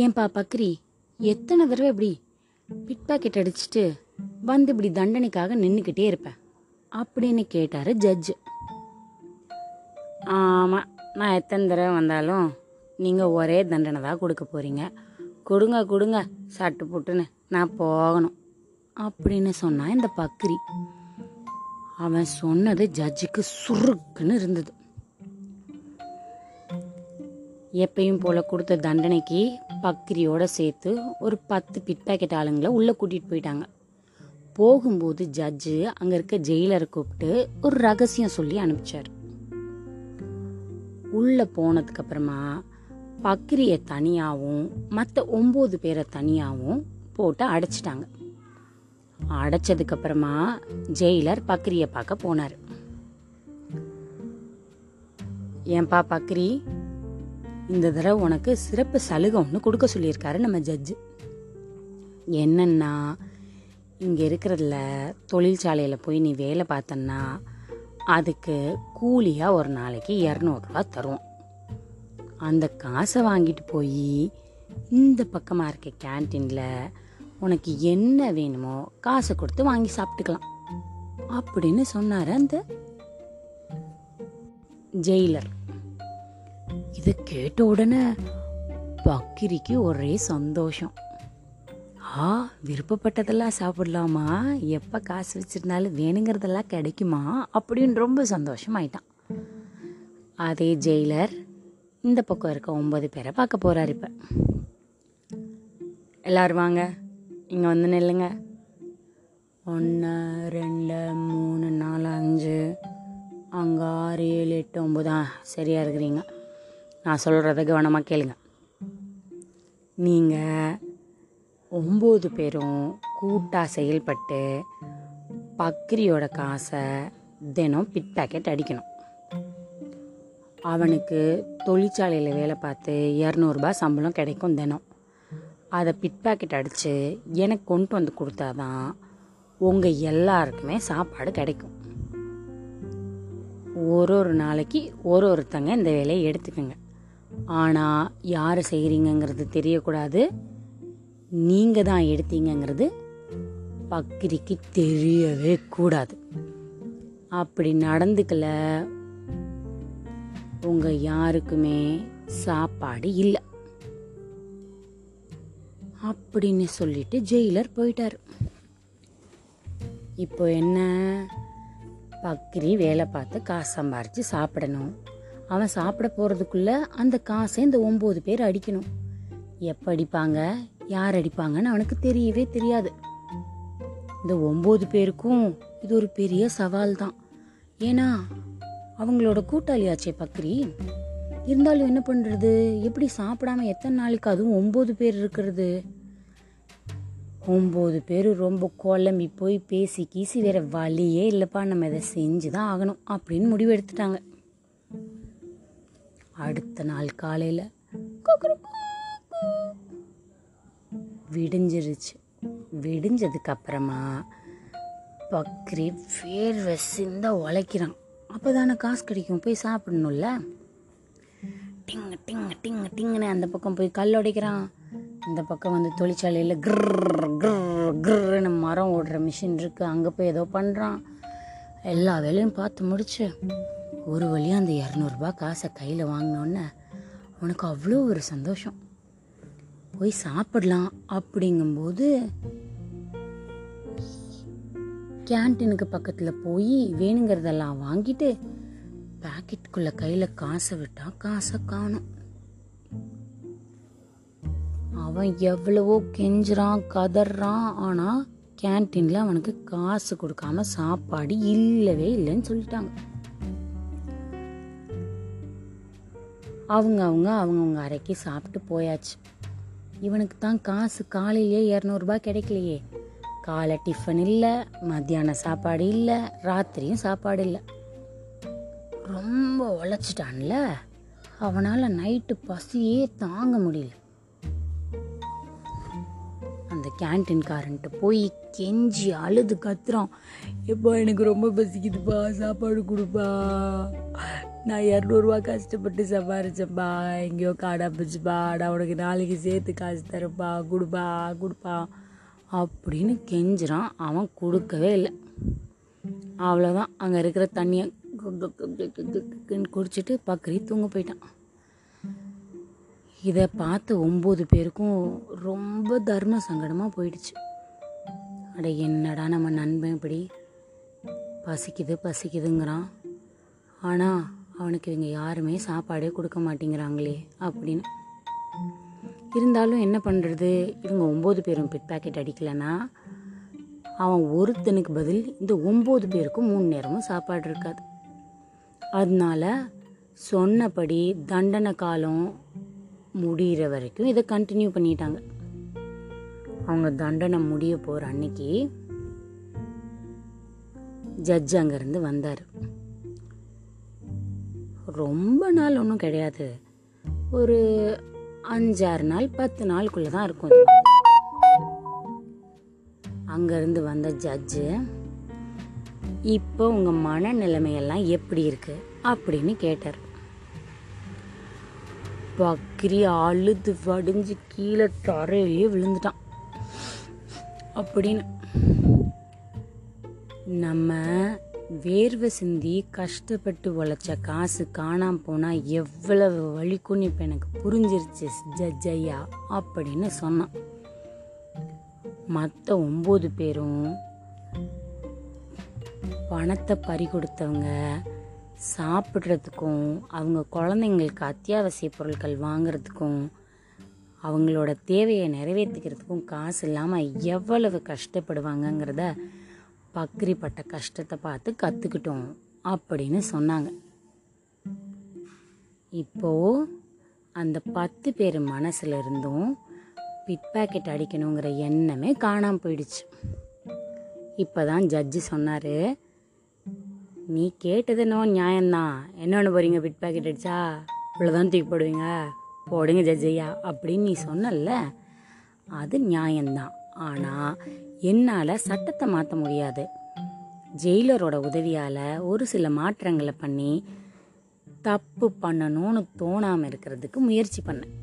ஏன்பா பக்ரி எத்தனை தடவை இப்படி பிட் பாக்கெட் அடிச்சுட்டு வந்து இப்படி தண்டனைக்காக நின்றுக்கிட்டே இருப்பேன். அப்படின்னு கேட்டார் ஜட்ஜு ஆமாம் நான் எத்தனை தடவை வந்தாலும் நீங்கள் ஒரே தண்டனை தான் கொடுக்க போகிறீங்க கொடுங்க கொடுங்க சட்டு புட்டுன்னு நான் போகணும் அப்படின்னு சொன்னான் இந்த பக்ரி அவன் சொன்னது ஜட்ஜுக்கு சுருக்குன்னு இருந்தது. எப்பயும் போல கொடுத்த தண்டனைக்கு பக்ரியோட சேர்த்து ஒரு பத்து பிட் பேக்கெட் ஆளுங்களை உள்ளே கூட்டிகிட்டு போயிட்டாங்க. போகும்போது ஜட்ஜு அங்கே இருக்க ஜெயிலரை கூப்பிட்டு ஒரு ரகசியம் சொல்லி அனுப்பிச்சார். உள்ளே போனதுக்கப்புறமா பக்ரியை தனியாகவும் மற்ற ஒம்பது பேரை தனியாகவும் போட்டு அடைச்சிட்டாங்க. அடைச்சதுக்கப்புறமா ஜெயிலர் பக்ரியை பார்க்க போனார். ஏன்பா பக்ரி இந்த தடவை உனக்கு சிறப்பு சலுகை ஒன்று கொடுக்க சொல்லியிருக்காரு நம்ம ஜட்ஜு என்னன்னா இங்கே இருக்கிறதுல தொழிற்சாலையில் போய் நீ வேலை பார்த்தன்னா அதுக்கு கூலியாக ஒரு நாளைக்கு இரநூறுவா தருவோம். அந்த காசை வாங்கிட்டு போய் இந்த பக்கமாக இருக்க கேன்டீனில் உனக்கு என்ன வேணுமோ காசை கொடுத்து வாங்கி சாப்பிட்டுக்கலாம். அப்படின்னு சொன்னார் அந்த ஜெயிலர் இதை கேட்ட உடனே பக்கிரிக்கு ஒரே சந்தோஷம். ஆ விருப்பப்பட்டதெல்லாம் சாப்பிடலாமா? எப்போ காசு வச்சிருந்தாலும் வேணுங்கிறதெல்லாம் கிடைக்குமா? அப்படின்னு ரொம்ப சந்தோஷமாயிட்டான். அதே ஜெயிலர் இந்த பக்கம் இருக்க ஒம்பது பேரை பார்க்க போகிறார் இப்போ. எல்லோரும் வாங்க இங்கே வந்து நில்லுங்க. ஒன்று ரெண்டு மூணு நாலு அஞ்சு அங்கே ஆறு ஏழு எட்டு ஒம்பது ஆ சரியாக இருக்கிறீங்க. நான் சொல்கிறத கவனமாக கேளுங்க. நீங்கள் ஒம்பது பேரும் கூட்டாக செயல்பட்டு பக்ரியோட காசை தினம் பிட் பாக்கெட் அடிக்கணும். அவனுக்கு தொழிற்சாலையில் வேலை பார்த்து இரநூறுபா சம்பளம் கிடைக்கும் தினம். அதை பிட் பாக்கெட் அடித்து எனக்கு கொண்டு வந்து கொடுத்தாதான் உங்கள் எல்லாருக்குமே சாப்பாடு கிடைக்கும். ஒரு ஒரு நாளைக்கு ஒரு ஒருத்தங்க இந்த வேலையை எடுத்துக்கோங்க. ஆனால் யார் செய்கிறீங்கங்கிறது தெரியக்கூடாது. நீங்கள் தான் எடுத்தீங்கங்கிறது பக்கிரிக்கு தெரியவே கூடாது. அப்படி நடந்துக்கல உங்கள் யாருக்குமே சாப்பாடு இல்லை. அப்படின்னு சொல்லிட்டு ஜெயிலர் போயிட்டார். இப்போ என்ன? பக்ரி வேலை பார்த்து காசு சம்பாரித்து சாப்பிடணும். அவன் சாப்பிட போகிறதுக்குள்ள அந்த காசை இந்த ஒம்பது பேர் அடிக்கணும். எப்போ அடிப்பாங்க யார் அடிப்பாங்கன்னு அவனுக்கு தெரியவே தெரியாது. இந்த ஒம்பது பேருக்கும் இது ஒரு பெரிய சவால் தான் ஏன்னா அவங்களோட கூட்டாளியாச்சே பக்ரி. இருந்தாலும் என்ன பண்ணுறது எப்படி சாப்பிடாம எத்தனை நாளைக்கு அதுவும் ஒம்பது பேர் இருக்கிறது? ஒம்பது பேர் ரொம்ப குழம்பி போய் பேசி கீசி வேற வழியே இல்லைப்பா. நம்ம இதை செஞ்சு தான் ஆகணும் அப்படின்னு முடிவு எடுத்துட்டாங்க அடுத்த நாள் காலையில் விடிஞ்சிருச்சு. விடிஞ்சதுக்கு அப்புறமா பக்ரி வேர்வை சிந்த உழைக்கிறான். அப்போதானே காசு கிடைக்கும் போய் சாப்பிடணும்ல? டிங்கு டிங்கு டிங்கு டிங்குன்னு அந்த பக்கம் போய் கல் உடைக்கிறான். இந்த பக்கம் வந்து தொழிற்சாலையில் கிர் கிர் கிர்னு மரம் ஓடுற மிஷின் இருக்குது அங்கே போய் ஏதோ பண்ணுறான் எல்லா வேலையும் பார்த்து முடிச்சு. ஒரு வழியாக அந்த இரநூறுபா காசை கையில் வாங்கினோன்னே உனக்கு அவ்வளோ ஒரு சந்தோஷம். போய் சாப்பிடலாம் அப்படிங்கும்போது கேன்டீனுக்கு பக்கத்தில் போய் வேணுங்கிறதெல்லாம் வாங்கிட்டு பாக்கெட்டுக்குள்ளே கையில் காசை விட்டால் காசை காணும். அவன் எவ்வளவோ கெஞ்சுறான் கதறான் ஆனால் கேன்டீனில் அவனுக்கு காசு கொடுக்காம சாப்பாடு இல்லவே இல்லைன்னு சொல்லிட்டாங்க. அவங்க அவங்க அவங்கவுங்க அறைக்கு சாப்பிட்டு போயாச்சு. இவனுக்கு தான் காசு காலையிலேயே இரநூறுபா கிடைக்கலையே. காலை டிஃபன் இல்லை மத்தியான சாப்பாடு இல்லை ராத்திரியும் சாப்பாடு இல்லை. ரொம்ப உழைச்சிட்டான்ல. அவனால் நைட்டு பசியே தாங்க முடியல. அந்த கேன்டீன்காரன்ட்டு போய் கெஞ்சி அழுது கத்துறான். எப்பா எனக்கு ரொம்ப பசிக்குதுப்பா. சாப்பாடு கொடுப்பா. நான் இரநூறுவா கஷ்டப்பட்டு சம்பாரிச்சேன்ப்பா எங்கேயோ காடா பிடிச்சிப்பா. நான் உனக்கு நாளைக்கு சேர்த்து காசு தரப்பா கொடுப்பா கொடுப்பா. அப்படின்னு கெஞ்சுறான். அவன் கொடுக்கவே இல்லை. அவ்வளோதான் அங்கே இருக்கிற தண்ணியை குடிச்சிட்டு பக்கரி தூங்க போயிட்டான். இதை பார்த்து ஒம்பது பேருக்கும் ரொம்ப தர்ம சங்கடமாக போயிடுச்சு. அட என்னடா நம்ம நண்பன் இப்படி பசிக்குது பசிக்குதுங்கிறான். ஆனால் அவனுக்கு இவங்க யாருமே சாப்பாடே கொடுக்க மாட்டேங்கிறாங்களே அப்படின்னு. இருந்தாலும் என்ன பண்ணுறது இவங்க ஒம்பது பேரும் பிட் பேக்கெட் அடிக்கலைன்னா அவன் ஒருத்தனுக்கு பதில் இந்த ஒம்பது பேருக்கும் மூணு நேரமும் சாப்பாடு இருக்காது. அதனால சொன்னபடி தண்டனை காலம் முடிகிற வரைக்கும் இதை கண்டினியூ பண்ணிட்டாங்க. அவங்க தண்டனை முடிய போகிற அன்னைக்கு ஜட்ஜ் அங்கேருந்து வந்தார். ரொம்ப நாள் ஒன்றும் கிடையாது. ஒரு அஞ்சாறு நாள் பத்து நாளுக்குள்ளே தான் இருக்கும். அங்கேருந்து வந்த ஜட்ஜு இப்போ உங்கள் மனநிலைமையெல்லாம் எப்படி இருக்கு? அப்படின்னு கேட்டார். பக்ரி அழுது வடிஞ்சு கீழே தரையிலேயே விழுந்துட்டான். அப்படின்னு நம்ம வேர்வை சிந்தி கஷ்டப்பட்டு உழைச்ச காசு காணாம போனா எவ்வளவு வலிக்கும்னு இப்போ எனக்கு புரிஞ்சிருச்சு ஜஜ்ஜையா அப்படின்னு சொன்னான். மற்ற ஒம்பது பேரும் பணத்தை பறி கொடுத்தவங்க சாப்பிட்றதுக்கும் அவங்க குழந்தைங்களுக்கு அத்தியாவசிய பொருட்கள் வாங்குறதுக்கும் அவங்களோட தேவையை நிறைவேற்றிக்கிறதுக்கும் காசு இல்லாமல் எவ்வளவு கஷ்டப்படுவாங்கங்கிறத பக்ரி பட்ட கஷ்டத்தை பார்த்து கற்றுக்கிட்டோம் அப்படின்னு சொன்னாங்க. இப்போ அந்த பத்து பேர் மனசுல இருந்தும் பிட் பாக்கெட் அடிக்கணுங்கிற எண்ணமே காணாமல் போயிடுச்சு. இப்போ தான் ஜட்ஜி சொன்னார் நீ கேட்டது என்னவோ நியாயம்தான். என்ன பண்ண போறீங்க பிட் பாக்கெட் அடிச்சா? இவ்வளோதான் தூக்கி போடுவீங்க? போடுங்க ஜட்ஜையா அப்படின்னு நீ சொன்னல்ல அது நியாயம்தான். ஆனால் என்னால் சட்டத்தை மாற்ற முடியாது. ஜெயிலரோட உதவியால் ஒரு சில மாற்றங்களை பண்ணி தப்பு பண்ணணும்னு தோணாமல் இருக்கிறதுக்கு முயற்சி பண்ணேன்.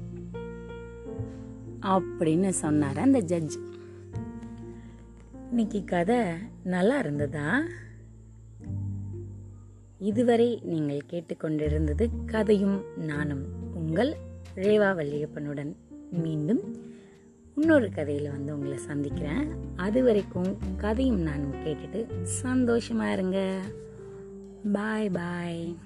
அப்படின்னு சொன்னார் அந்த ஜட்ஜ் இன்னைக்கு கதை நல்லா இருந்ததா? இதுவரை நீங்கள் கேட்டுக்கொண்டிருந்தது கதையும் நானும் உங்கள் ரேவா வள்ளியப்பனுடன். மீண்டும் இன்னொரு கதையில் வந்து உங்களை சந்திக்கிறேன். அது வரைக்கும் கதையும் நானும் கேட்டுட்டு சந்தோஷமாக இருங்க. பாய் பாய்